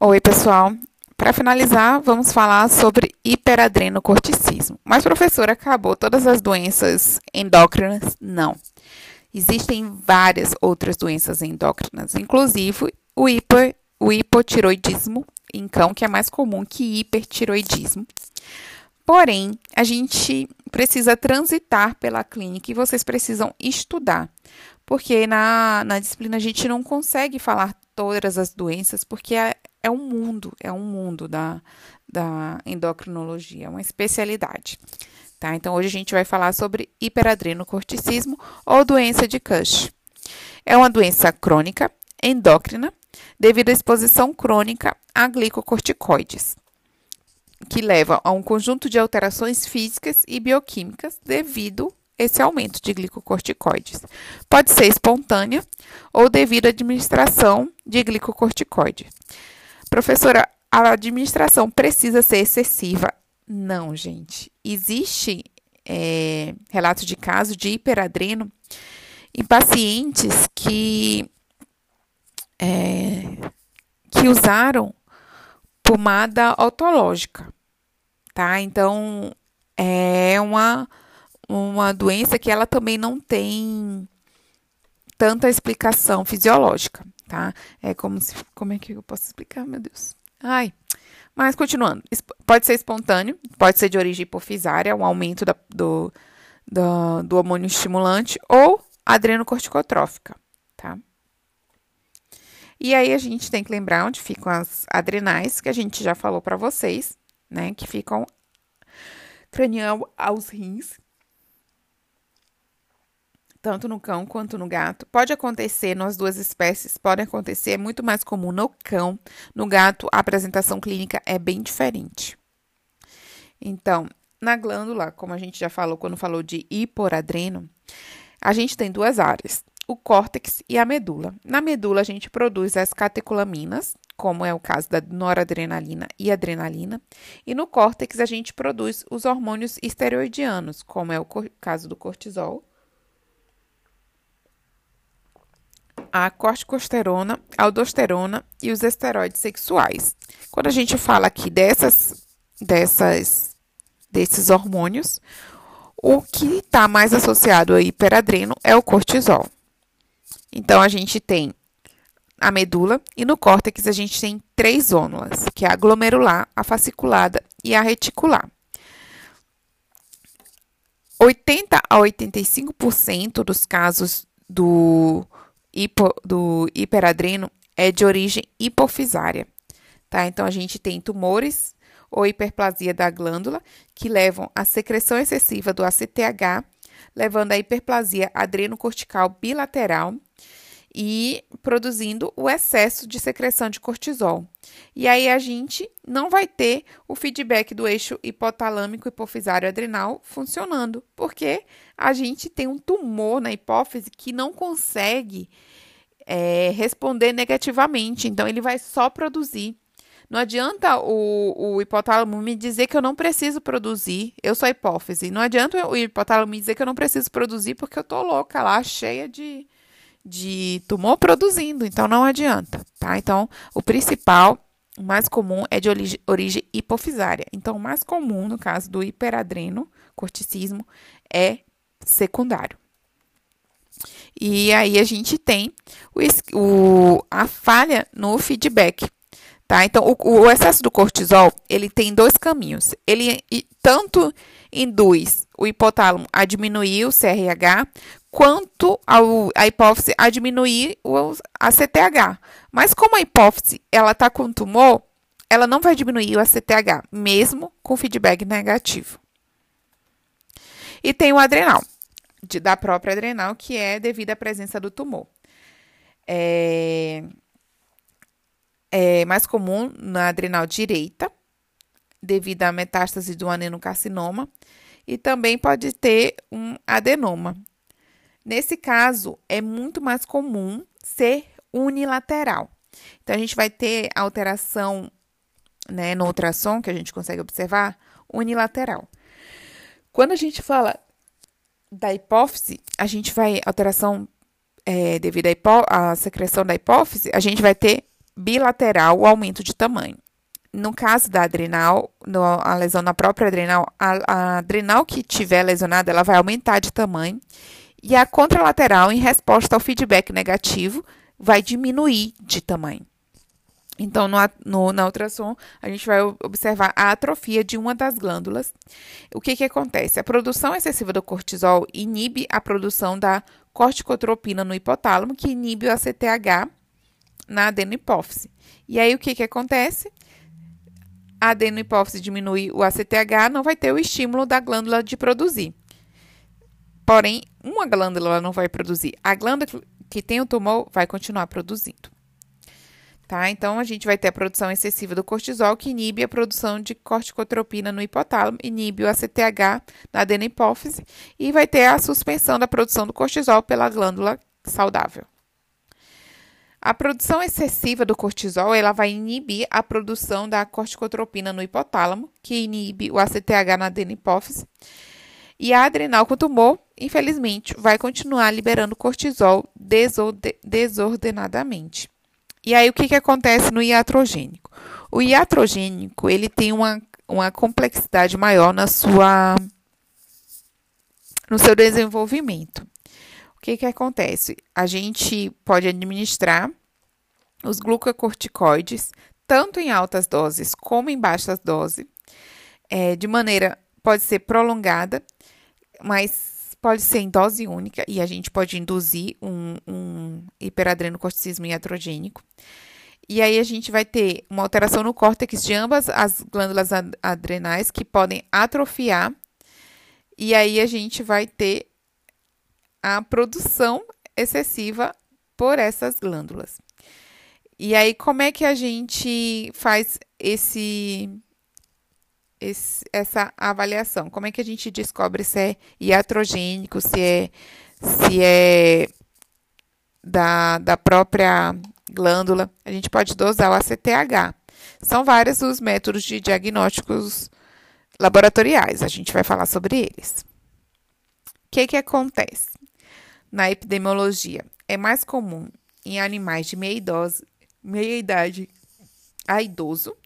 Oi, pessoal. Para finalizar, vamos falar sobre hiperadrenocorticismo. Mas, professora, acabou todas as doenças endócrinas? Não. Existem várias outras doenças endócrinas, inclusive o, hiper, o hipotiroidismo em cão, que é mais comum que hipertiroidismo. Porém, a gente precisa transitar pela clínica e vocês precisam estudar, porque na, na disciplina a gente não consegue falar todas as doenças, porque é, é um mundo, é um mundo da, da endocrinologia, é uma especialidade. Tá? Então, hoje a gente vai falar sobre hiperadrenocorticismo ou doença de Cush. É uma doença crônica, endócrina, devido à exposição crônica a glicocorticoides, que leva a um conjunto de alterações físicas e bioquímicas devido esse aumento de glicocorticoides. Pode ser espontânea ou devido à administração de glicocorticoide. Professora, a administração precisa ser excessiva? Não, gente. Existe é, relato de caso de hiperadreno em pacientes que, é, que usaram pomada autológica, tá? Então, é uma uma doença que ela também não tem tanta explicação fisiológica, tá? É como se. Como é que eu posso explicar, meu Deus? Ai. Mas continuando, pode ser espontâneo, pode ser de origem hipofisária, um aumento da, do, do, do hormônio estimulante, ou adrenocorticotrófica, tá? E aí a gente tem que lembrar onde ficam as adrenais, que a gente já falou para vocês, né? Que ficam cranial aos rins, tanto no cão quanto no gato. Pode acontecer nas duas espécies, pode acontecer, é muito mais comum no cão. No gato, a apresentação clínica é bem diferente. Então, na glândula, como a gente já falou quando falou de hiporadreno, a gente tem duas áreas, o córtex e a medula. Na medula, a gente produz as catecolaminas, como é o caso da noradrenalina e adrenalina, e no córtex a gente produz os hormônios esteroidianos, como é o caso do cortisol a corticosterona, a aldosterona e os esteroides sexuais. Quando a gente fala aqui dessas, dessas, desses hormônios, o que está mais associado ao hiperadreno é o cortisol. Então, a gente tem a medula e no córtex a gente tem três zônulas, que é a glomerular, a fasciculada e a reticular. 80 a 85% dos casos do hipo, do hiperadreno é de origem hipofisária, tá? Então, a gente tem tumores ou hiperplasia da glândula que levam à secreção excessiva do ACTH, levando à hiperplasia adrenocortical bilateral e produzindo o excesso de secreção de cortisol. E aí a gente não vai ter o feedback do eixo hipotalâmico hipofisário adrenal funcionando, porque a gente tem um tumor na hipófise que não consegue é, responder negativamente, então ele vai só produzir. Não adianta o, o hipotálamo me dizer que eu não preciso produzir, eu sou a hipófise. Não adianta o hipotálamo me dizer que eu não preciso produzir porque eu tô louca lá, cheia de, de tumor produzindo, então não adianta, tá? Então, o principal, o mais comum é de origem, hipofisária. Então, o mais comum, no caso do hiperadreno, corticismo, é secundário. E aí a gente tem o, o, a falha no feedback. Tá? Então, o, o, excesso do cortisol, ele tem dois caminhos. Ele tanto induz o hipotálamo a diminuir o CRH, quanto ao, a hipófise a diminuir o ACTH. Mas como a hipófise ela está com tumor, ela não vai diminuir o ACTH, mesmo com feedback negativo. E tem o adrenal, de, da própria adrenal, que é devido à presença do tumor. É, é mais comum na adrenal direita, devido à metástase do adenocarcinoma, e também pode ter um adenoma, Nesse caso, é muito mais comum ser unilateral. Então, a gente vai ter alteração né, no ultrassom, que a gente consegue observar, unilateral. Quando a gente fala da hipófise, a gente vai, alteração é, devido à, hipó, à secreção da hipófise, a gente vai ter bilateral o aumento de tamanho. No caso da adrenal, no, a lesão na própria adrenal, a, a adrenal que tiver lesionada, ela vai aumentar de tamanho. E a contralateral, em resposta ao feedback negativo, vai diminuir de tamanho. Então, no, no, na ultrassom, a gente vai observar a atrofia de uma das glândulas. O que, que acontece? A produção excessiva do cortisol inibe a produção da corticotropina no hipotálamo, que inibe o ACTH na adenohipófise. E aí, o que, que acontece? A adenohipófise diminui o ACTH, não vai ter o estímulo da glândula de produzir. Porém, uma glândula não vai produzir. A glândula que tem o tumor vai continuar produzindo. Tá? Então, a gente vai ter a produção excessiva do cortisol, que inibe a produção de corticotropina no hipotálamo, inibe o ACTH na adenopófise e vai ter a suspensão da produção do cortisol pela glândula saudável. A produção excessiva do cortisol, ela vai inibir a produção da corticotropina no hipotálamo, que inibe o ACTH na adenopófise. E a adrenal com tumor, infelizmente, vai continuar liberando cortisol desordenadamente. E aí, o que, que acontece no iatrogênico? O iatrogênico, ele tem uma, uma complexidade maior na sua, no seu desenvolvimento. O que, que acontece? A gente pode administrar os glucocorticoides, tanto em altas doses como em baixas doses, é, de maneira, pode ser prolongada, mas pode ser em dose única e a gente pode induzir um, um hiperadrenocorticismo iatrogênico. E aí a gente vai ter uma alteração no córtex de ambas as glândulas adrenais que podem atrofiar. E aí a gente vai ter a produção excessiva por essas glândulas. E aí como é que a gente faz esse esse, essa avaliação? Como é que a gente descobre se é iatrogênico, se é, se é da, da própria glândula? A gente pode dosar o ACTH. São vários os métodos de diagnósticos laboratoriais, a gente vai falar sobre eles. O que, que acontece? Na epidemiologia, é mais comum em animais de meia, meia idade a idoso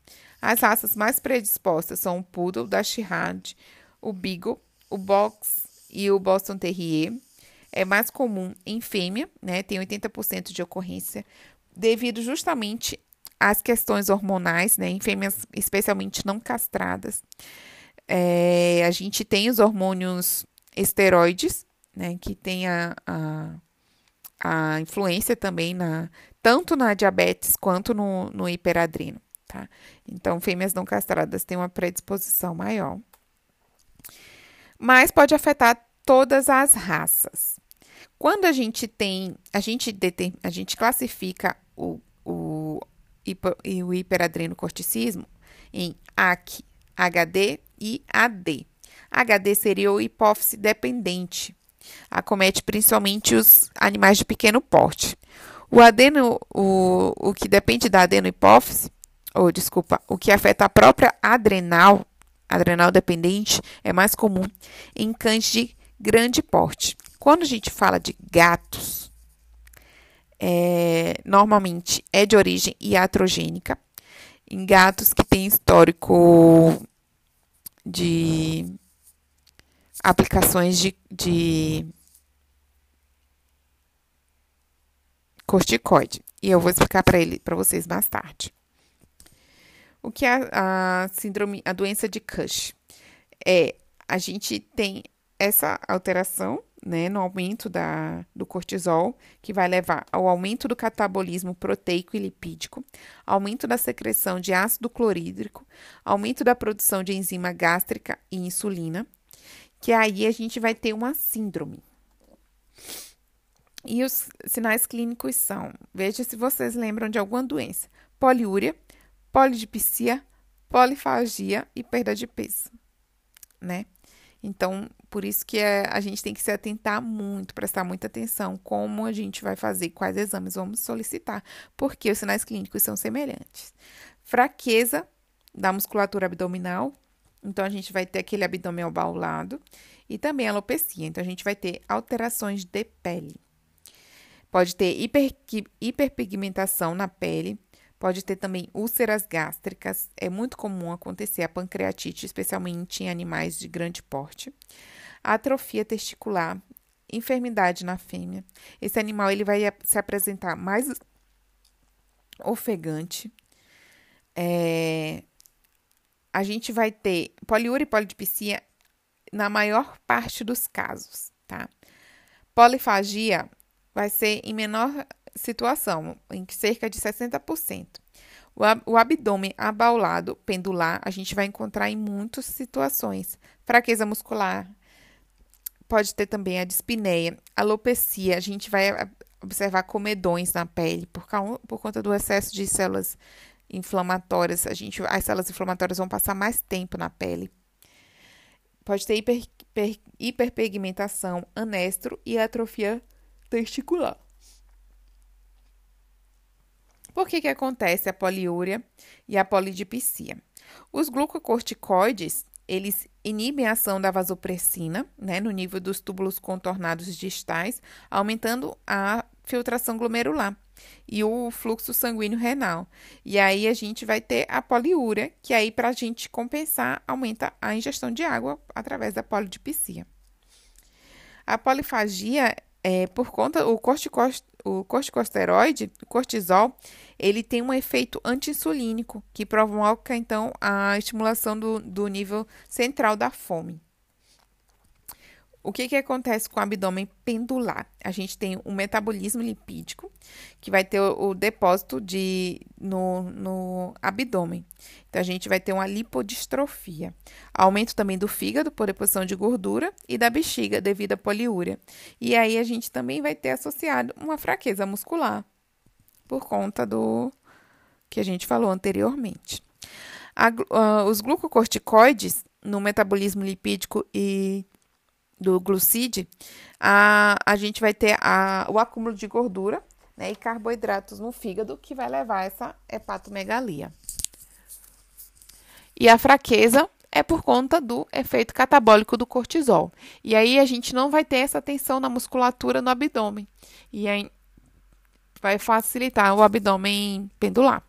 as raças mais predispostas são o Poodle, da Shihad, o Beagle, o Box e o Boston Terrier. É mais comum em fêmea, né? Tem 80% de ocorrência, devido justamente às questões hormonais, né? Em fêmeas especialmente não castradas. É, a gente tem os hormônios esteroides, né? Que tem a, a, a influência também na tanto na diabetes quanto no, no hiperadreno tá? Então, fêmeas não castradas têm uma predisposição maior. Mas pode afetar todas as raças. Quando a gente tem, a gente, determ, a gente classifica o, o, o hiperadrenocorticismo em AC, HD e AD. HD seria o hipófise dependente. Acomete principalmente os animais de pequeno porte. O adeno, o, o que depende da adenohipófise ou desculpa, o que afeta a própria adrenal, adrenal dependente, é mais comum em cães de grande porte. Quando a gente fala de gatos, é, normalmente é de origem iatrogênica. Em gatos que têm histórico de aplicações de, de corticoide. E eu vou explicar para ele para vocês mais tarde. O que é a síndrome, a doença de Cush? É, a gente tem essa alteração, né, no aumento da, do cortisol, que vai levar ao aumento do catabolismo proteico e lipídico, aumento da secreção de ácido clorídrico, aumento da produção de enzima gástrica e insulina, que aí a gente vai ter uma síndrome. E os sinais clínicos são: veja se vocês lembram de alguma doença. Poliúria, polidipsia, polifagia e perda de peso, né? Então, por isso que é, a gente tem que se atentar muito, prestar muita atenção como a gente vai fazer, quais exames vamos solicitar, porque os sinais clínicos são semelhantes. Fraqueza da musculatura abdominal, então a gente vai ter aquele abdômen obaulado, e também alopecia, então a gente vai ter alterações de pele. Pode ter hiper, hiperpigmentação na pele, Pode ter também úlceras gástricas. É muito comum acontecer a pancreatite, especialmente em animais de grande porte. Atrofia testicular, enfermidade na fêmea. Esse animal ele vai se apresentar mais ofegante. É, a gente vai ter poliúria e polidipsia na maior parte dos casos, tá? Polifagia vai ser em menor situação, em cerca de 60%. O, o abdômen abaulado, pendular, a gente vai encontrar em muitas situações. Fraqueza muscular, pode ter também a dispneia, alopecia, a gente vai observar comedões na pele por, por conta do excesso de células inflamatórias. A gente, as células inflamatórias vão passar mais tempo na pele. Pode ter hiper, hiper, hiperpigmentação, anestro e atrofia testicular. Por que, que acontece a poliúria e a polidipsia? Os glucocorticoides, eles inibem a ação da vasopressina, né, no nível dos túbulos contornados distais, aumentando a filtração glomerular e o fluxo sanguíneo renal. E aí a gente vai ter a poliúria, que aí para a gente compensar aumenta a ingestão de água através da polidipsia. A polifagia é, por conta o, o corticosteroide, o cortisol, ele tem um efeito anti-insulínico que provoca então a estimulação do, do nível central da fome. O que, que acontece com o abdômen pendular? A gente tem um metabolismo lipídico, que vai ter o, o depósito de, no, no abdômen. Então, a gente vai ter uma lipodistrofia. Aumento também do fígado por deposição de gordura e da bexiga devido à poliúria. E aí, a gente também vai ter associado uma fraqueza muscular, por conta do que a gente falou anteriormente. A, uh, os glucocorticoides no metabolismo lipídico e do glucide, a, a gente vai ter a, o acúmulo de gordura né, e carboidratos no fígado, que vai levar essa hepatomegalia. E a fraqueza é por conta do efeito catabólico do cortisol. E aí a gente não vai ter essa tensão na musculatura no abdômen. E aí vai facilitar o abdômen pendular.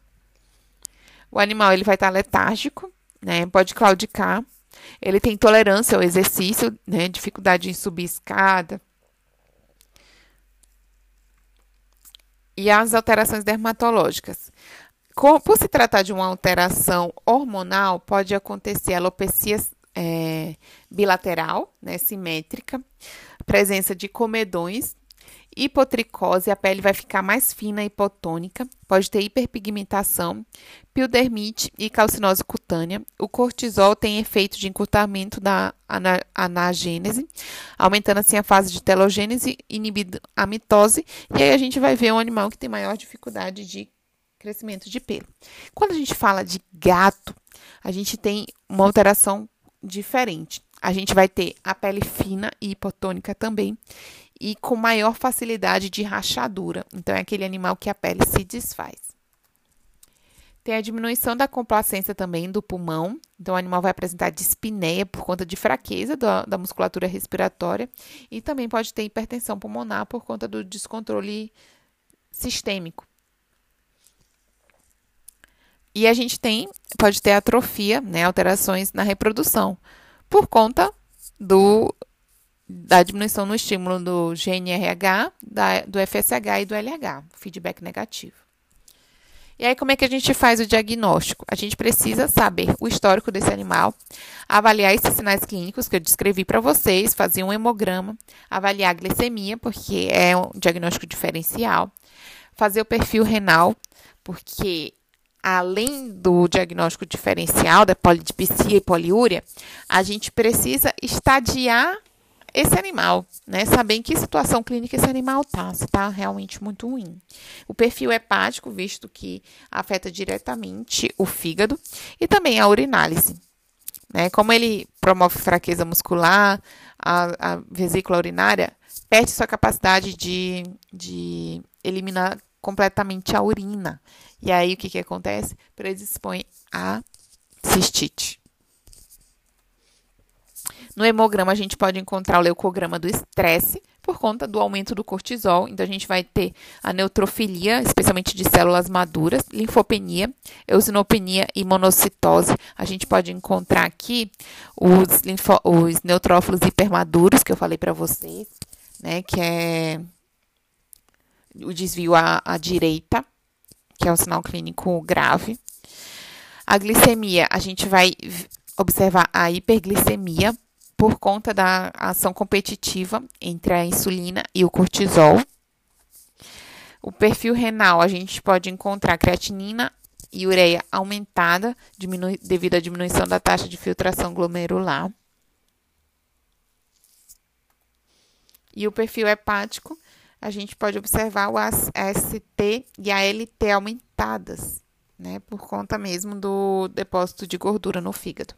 O animal ele vai estar letárgico, né? Pode claudicar, ele tem tolerância ao exercício, né, dificuldade em subir escada. E as alterações dermatológicas. por se tratar de uma alteração hormonal, pode acontecer alopecia é, bilateral, né, simétrica, presença de comedões, hipotricose, a pele vai ficar mais fina e hipotônica, pode ter hiperpigmentação, piodermite e calcinose cutânea. O cortisol tem efeito de encurtamento da anagênese, aumentando assim a fase de telogênese, inibindo a mitose, e aí a gente vai ver um animal que tem maior dificuldade de crescimento de pelo. Quando a gente fala de gato, a gente tem uma alteração diferente. A gente vai ter a pele fina e hipotônica também, e com maior facilidade de rachadura. Então, é aquele animal que a pele se desfaz. Tem a diminuição da complacência também do pulmão. Então, o animal vai apresentar dispneia por conta de fraqueza da, da musculatura respiratória. E também pode ter hipertensão pulmonar por conta do descontrole sistêmico. E a gente tem, pode ter atrofia, né, alterações na reprodução, por conta do da diminuição no estímulo do GNRH, da, do FSH e do LH, feedback negativo. E aí, como é que a gente faz o diagnóstico? A gente precisa saber o histórico desse animal, avaliar esses sinais clínicos que eu descrevi para vocês, fazer um hemograma, avaliar a glicemia, porque é um diagnóstico diferencial, fazer o perfil renal, porque além do diagnóstico diferencial da polidipsia e poliúria, a gente precisa estadiar esse animal, né? Saber em que situação clínica esse animal está, se está realmente muito ruim. O perfil hepático, visto que afeta diretamente o fígado, e também a urinálise. Né? Como ele promove fraqueza muscular, a, a vesícula urinária perde sua capacidade de, de eliminar completamente a urina. E aí o que, que acontece? Predispõe a cistite. No hemograma, a gente pode encontrar o leucograma do estresse, por conta do aumento do cortisol. Então, a gente vai ter a neutrofilia, especialmente de células maduras, linfopenia, eosinopenia e monocitose. A gente pode encontrar aqui os, linfo, os neutrófilos hipermaduros, que eu falei para vocês, né, que é o desvio à, à direita, que é um sinal clínico grave. A glicemia, a gente vai observar a hiperglicemia por conta da ação competitiva entre a insulina e o cortisol. O perfil renal, a gente pode encontrar creatinina e ureia aumentada devido à diminuição da taxa de filtração glomerular. E o perfil hepático, a gente pode observar o AST e a LT aumentadas, né, por conta mesmo do depósito de gordura no fígado.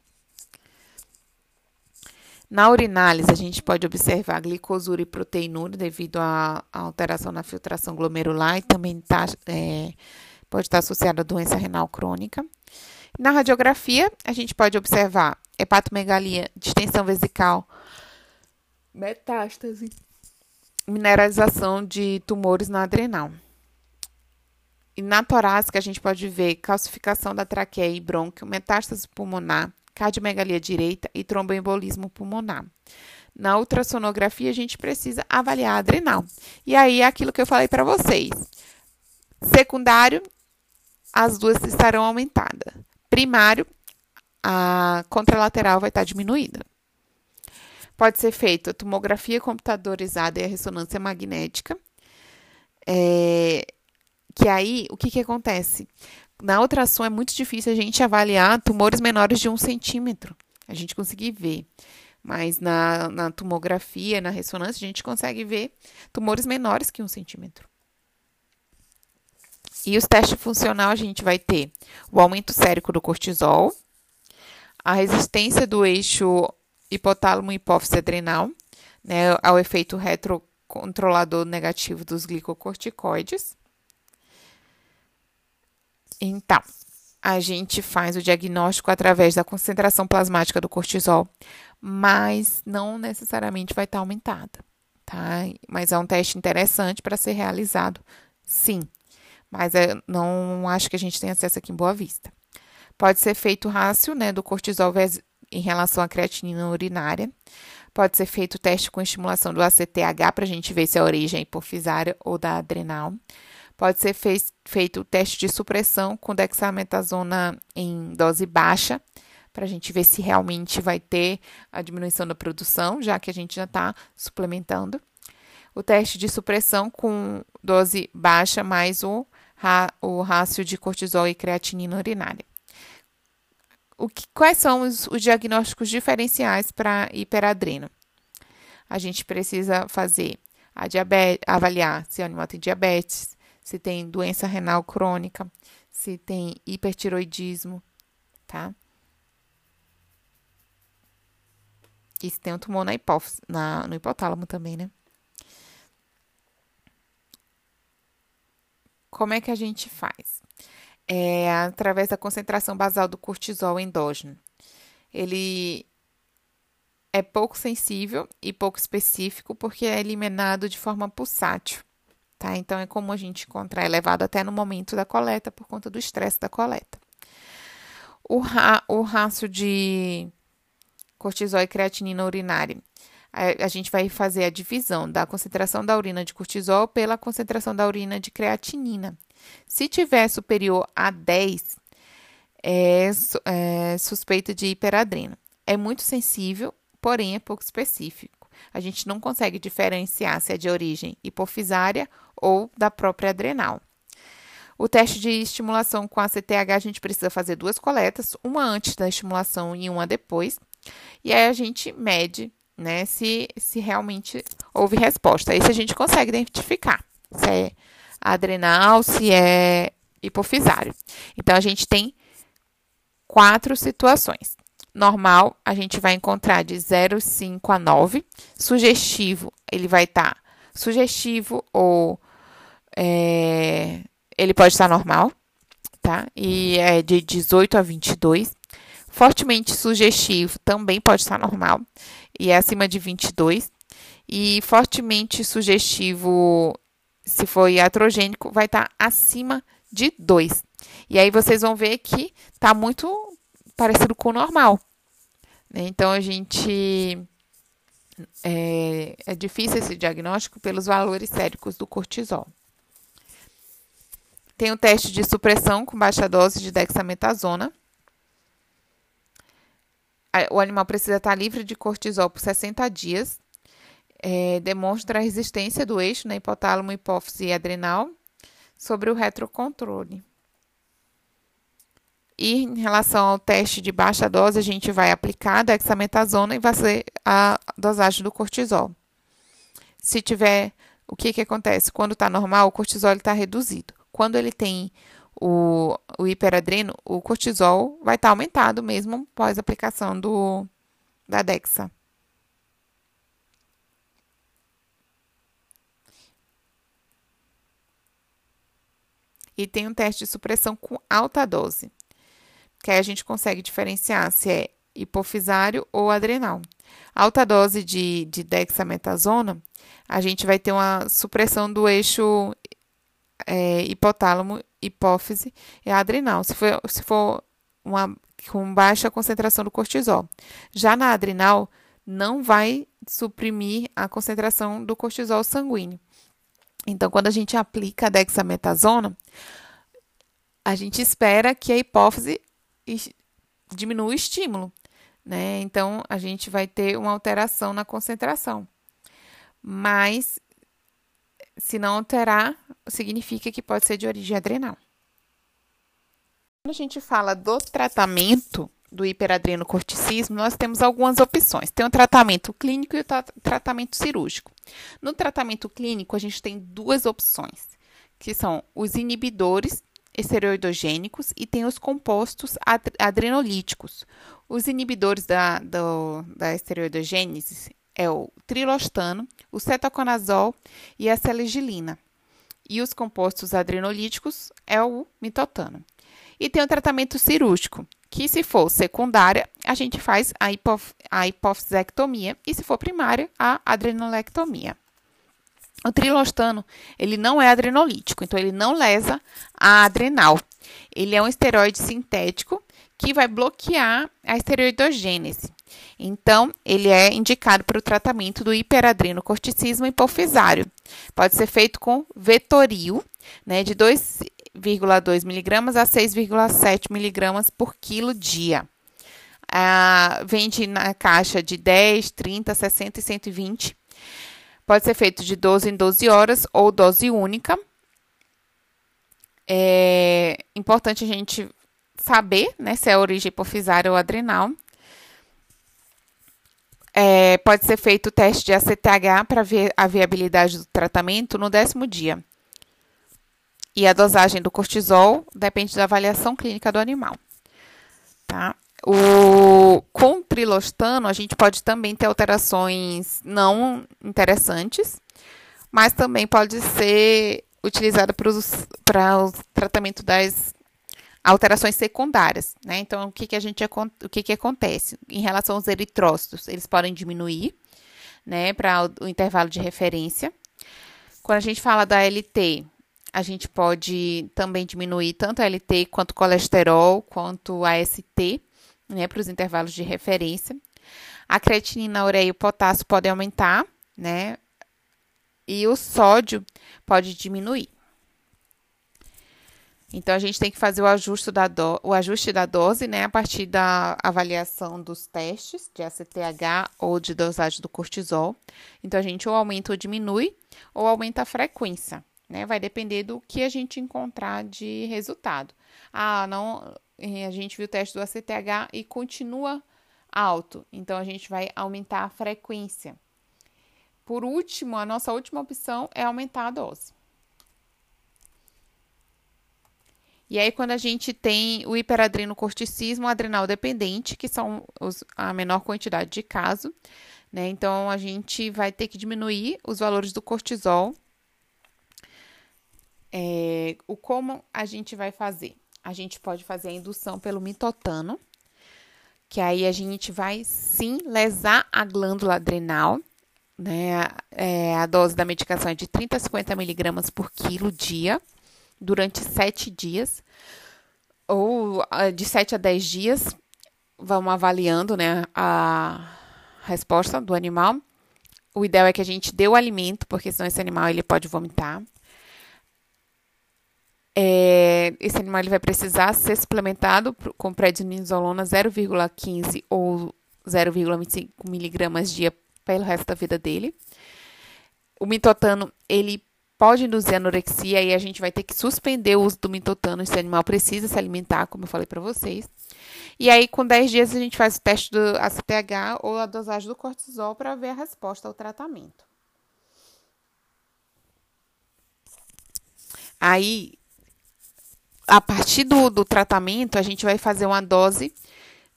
Na urinálise, a gente pode observar glicosura e proteinúria devido à, alteração na filtração glomerular e também tá, é, pode estar associada à doença renal crônica. Na radiografia, a gente pode observar hepatomegalia, distensão vesical, metástase, mineralização de tumores na adrenal. E na torácica, a gente pode ver calcificação da traqueia e brônquio, metástase pulmonar, cardiomegalia direita e tromboembolismo pulmonar. Na ultrassonografia, a gente precisa avaliar a adrenal. E aí, é aquilo que eu falei para vocês. Secundário, as duas estarão aumentadas. Primário, a contralateral vai estar diminuída. Pode ser feita a tomografia computadorizada e a ressonância magnética. É, que aí, o que, que acontece? Na ultrassom é muito difícil a gente avaliar tumores menores de um centímetro. A gente conseguir ver. Mas na, na tomografia, na ressonância, a gente consegue ver tumores menores que um centímetro. E os testes funcional, a gente vai ter o aumento sérico do cortisol, a resistência do eixo hipotálamo hipófise adrenal, né, ao efeito retrocontrolador negativo dos glicocorticoides, então, a gente faz o diagnóstico através da concentração plasmática do cortisol, mas não necessariamente vai estar aumentada, tá? Mas é um teste interessante para ser realizado, sim. Mas eu não acho que a gente tem acesso aqui em Boa Vista. Pode ser feito o rácio, né, do cortisol em relação à creatinina urinária. Pode ser feito o teste com estimulação do ACTH para a gente ver se a origem é hipofisária ou da adrenal. Pode ser fez, feito o teste de supressão com dexametasona em dose baixa, para a gente ver se realmente vai ter a diminuição da produção, já que a gente já está suplementando. O teste de supressão com dose baixa mais o, o rácio de cortisol e creatinina urinária. Que, quais são os, os diagnósticos diferenciais para hiperadreno? A gente precisa fazer a diabetes, avaliar se o animal tem diabetes, se tem doença renal crônica, se tem hipertiroidismo, tá? E se tem um tumor na hipófise, na, no hipotálamo também, né? Como é que a gente faz? É através da concentração basal do cortisol endógeno. Ele é pouco sensível e pouco específico porque é eliminado de forma pulsátil tá? Então é comum a gente encontrar elevado até no momento da coleta por conta do estresse da coleta. O, ra o rácio de cortisol e creatinina urinária. A, a gente vai fazer a divisão da concentração da urina de cortisol pela concentração da urina de creatinina. Se tiver superior a 10, é, é suspeita de hiperadreno. É muito sensível, porém é pouco específico. A gente não consegue diferenciar se é de origem hipofisária ou da própria adrenal. O teste de estimulação com a CTH, a gente precisa fazer duas coletas, uma antes da estimulação e uma depois. E aí a gente mede, né, se, se realmente houve resposta. Aí a gente consegue identificar se é adrenal, se é hipofisário. Então, a gente tem quatro situações. Normal, a gente vai encontrar de 0,5 a 9. Sugestivo, ele vai estar tá sugestivo ou é, ele pode estar normal, tá? E é de 18 a 22. Fortemente sugestivo também pode estar normal e é acima de 22. e fortemente sugestivo, se for iatrogênico, vai estar acima de 2. E aí vocês vão ver que está muito parecido com o normal. Né? Então a gente. É, é difícil esse diagnóstico pelos valores séricos do cortisol. Tem o teste de supressão com baixa dose de dexametasona. O animal precisa estar livre de cortisol por 60 dias. É, demonstra a resistência do eixo na né, hipotálamo, hipófise e adrenal sobre o retrocontrole. E em relação ao teste de baixa dose, a gente vai aplicar a dexametasona e vai ser a dosagem do cortisol. Se tiver, o que, que acontece? Quando está normal, o cortisol está reduzido. Quando ele tem o, o hiperadreno, o cortisol vai estar tá aumentado mesmo após a aplicação do, da DEXA. E tem um teste de supressão com alta dose, que aí a gente consegue diferenciar se é hipofisário ou adrenal. Alta dose de, de dexametasona, a gente vai ter uma supressão do eixo é, hipotálamo, hipófise e adrenal, se for, se for uma, com baixa concentração do cortisol. Já na adrenal, não vai suprimir a concentração do cortisol sanguíneo. Então, quando a gente aplica a dexametasona, a gente espera que a hipófise diminua o estímulo, né? Então, a gente vai ter uma alteração na concentração. Mas se não alterar, significa que pode ser de origem adrenal. Quando a gente fala do tratamento do hiperadrenocorticismo, nós temos algumas opções. Tem o tratamento clínico e o tra tratamento cirúrgico. No tratamento clínico, a gente tem duas opções, que são os inibidores esteroidogênicos e tem os compostos ad adrenolíticos. Os inibidores da, do, da esteroidogênese é o trilostano, o cetoconazol e a seligilina. E os compostos adrenolíticos é o mitotano. E tem o tratamento cirúrgico, que se for secundária, a gente faz a, hipof a hipofisectomia e se for primária, a adrenolectomia. O trilostano, ele não é adrenolítico, então ele não lesa a adrenal. Ele é um esteroide sintético que vai bloquear a esteroidogênese. Então, ele é indicado para o tratamento do hiperadrenocorticismo hipofisário. Pode ser feito com vetoril, né, de 2,2 mg a 6,7 mg por quilo dia. Ah, vende na caixa de 10, 30, 60 e 120. Pode ser feito de 12 em 12 horas ou dose única. É importante a gente saber né, se é origem hipofisária ou adrenal. É, pode ser feito o teste de ACTH para ver a viabilidade do tratamento no décimo dia. E a dosagem do cortisol depende da avaliação clínica do animal. Tá? O, com trilostano, a gente pode também ter alterações não interessantes, mas também pode ser utilizada para o tratamento das alterações secundárias, né? Então, o que, que a gente o que, que acontece em relação aos eritrócitos? Eles podem diminuir, né, para o, intervalo de referência. Quando a gente fala da LT, a gente pode também diminuir tanto a LT quanto o colesterol, quanto a ST, né, para os intervalos de referência. A creatinina, a ureia e o potássio podem aumentar, né? E o sódio pode diminuir. Então, a gente tem que fazer o ajuste da, do, o ajuste da dose, né, a partir da avaliação dos testes de ACTH ou de dosagem do cortisol. Então, a gente ou aumenta ou diminui, ou aumenta a frequência, né, vai depender do que a gente encontrar de resultado. Ah, não, a gente viu o teste do ACTH e continua alto, então a gente vai aumentar a frequência. Por último, a nossa última opção é aumentar a dose. E aí, quando a gente tem o hiperadrenocorticismo adrenal dependente, que são os, a menor quantidade de caso, né? Então, a gente vai ter que diminuir os valores do cortisol. É, o como a gente vai fazer? A gente pode fazer a indução pelo mitotano, que aí a gente vai sim lesar a glândula adrenal né? É, a dose da medicação é de 30 a 50 miligramas por quilo dia, durante 7 dias, ou de 7 a 10 dias. Vamos avaliando, né, a resposta do animal. O ideal é que a gente dê o alimento, porque senão esse animal ele pode vomitar. É, esse animal ele vai precisar ser suplementado com prednisolona 0,15 ou 0,25 miligramas dia pelo resto da vida dele. O mitotano, ele pode induzir anorexia e a gente vai ter que suspender o uso do mitotano. Esse animal precisa se alimentar, como eu falei para vocês. E aí, com 10 dias, a gente faz o teste do ACTH ou a dosagem do cortisol para ver a resposta ao tratamento. Aí, a partir do, do tratamento, a gente vai fazer uma dose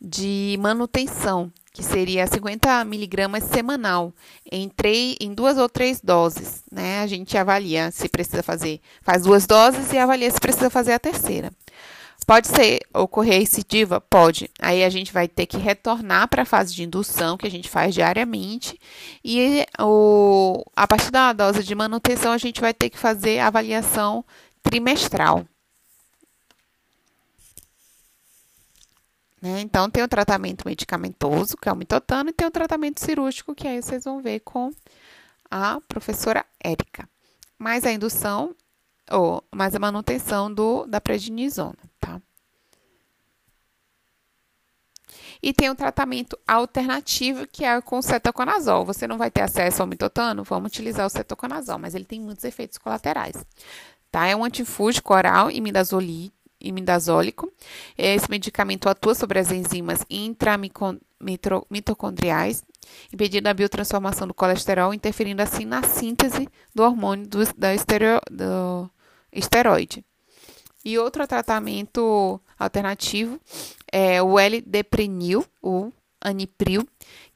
de manutenção, que seria 50 miligramas semanal, em, três, em duas ou três doses, né? A gente avalia se precisa fazer, faz duas doses e avalia se precisa fazer a terceira. Pode ser ocorrer recidiva? Pode. Aí a gente vai ter que retornar para a fase de indução, que a gente faz diariamente, e o, a partir da dose de manutenção, a gente vai ter que fazer avaliação trimestral. Né? Então, tem o tratamento medicamentoso, que é o mitotano, e tem o tratamento cirúrgico, que aí vocês vão ver com a professora Érica. Mais a indução, ou mais a manutenção do, da prednisona, tá? E tem o tratamento alternativo, que é com cetoconazol. Você não vai ter acesso ao mitotano, vamos utilizar o cetoconazol, mas ele tem muitos efeitos colaterais. Tá? É um antifúngico oral imidazolite imidazólico. Esse medicamento atua sobre as enzimas intramitocondriais, impedindo a biotransformação do colesterol, interferindo assim na síntese do hormônio do, da estereo, do esteroide. E outro tratamento alternativo é o L-deprenil, o anipril,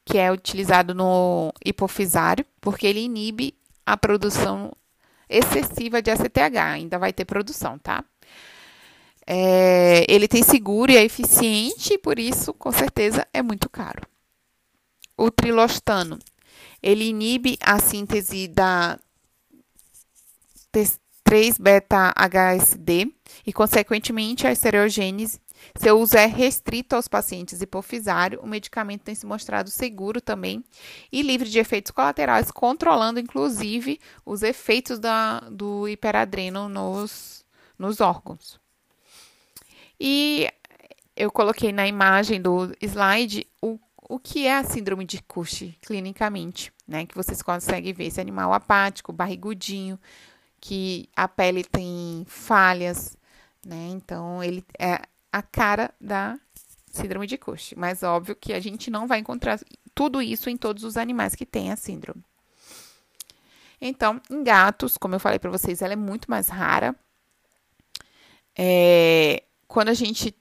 que é utilizado no hipofisário, porque ele inibe a produção excessiva de ACTH. Ainda vai ter produção, tá? É, ele tem seguro e é eficiente, e por isso, com certeza, é muito caro. O trilostano, ele inibe a síntese da 3-beta-HSD e, consequentemente, a estereogênese. Seu uso é restrito aos pacientes hipofisários. O medicamento tem se mostrado seguro também e livre de efeitos colaterais, controlando, inclusive, os efeitos da, do hiperadreno nos, nos órgãos. E eu coloquei na imagem do slide o, o que é a síndrome de Cushing clinicamente, né? Que vocês conseguem ver esse animal apático, barrigudinho, que a pele tem falhas, né? Então, ele é a cara da síndrome de Cushing. Mas óbvio que a gente não vai encontrar tudo isso em todos os animais que têm a síndrome. Então, em gatos, como eu falei para vocês, ela é muito mais rara. É, quando a gente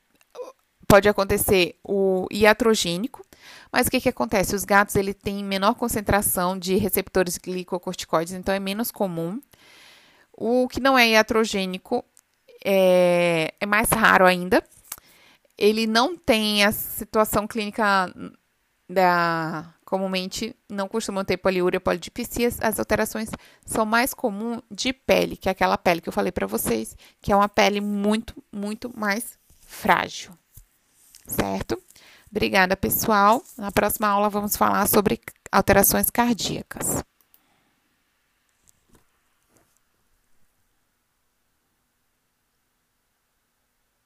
pode acontecer o iatrogênico, mas o que, que acontece? Os gatos ele têm menor concentração de receptores glicocorticoides, então é menos comum. O que não é iatrogênico é, é mais raro ainda. Ele não tem a situação clínica da comumente não costumam ter poliúria, polidipsias, as alterações são mais comuns de pele, que é aquela pele que eu falei para vocês, que é uma pele muito, muito mais frágil. Certo? Obrigada, pessoal. Na próxima aula vamos falar sobre alterações cardíacas.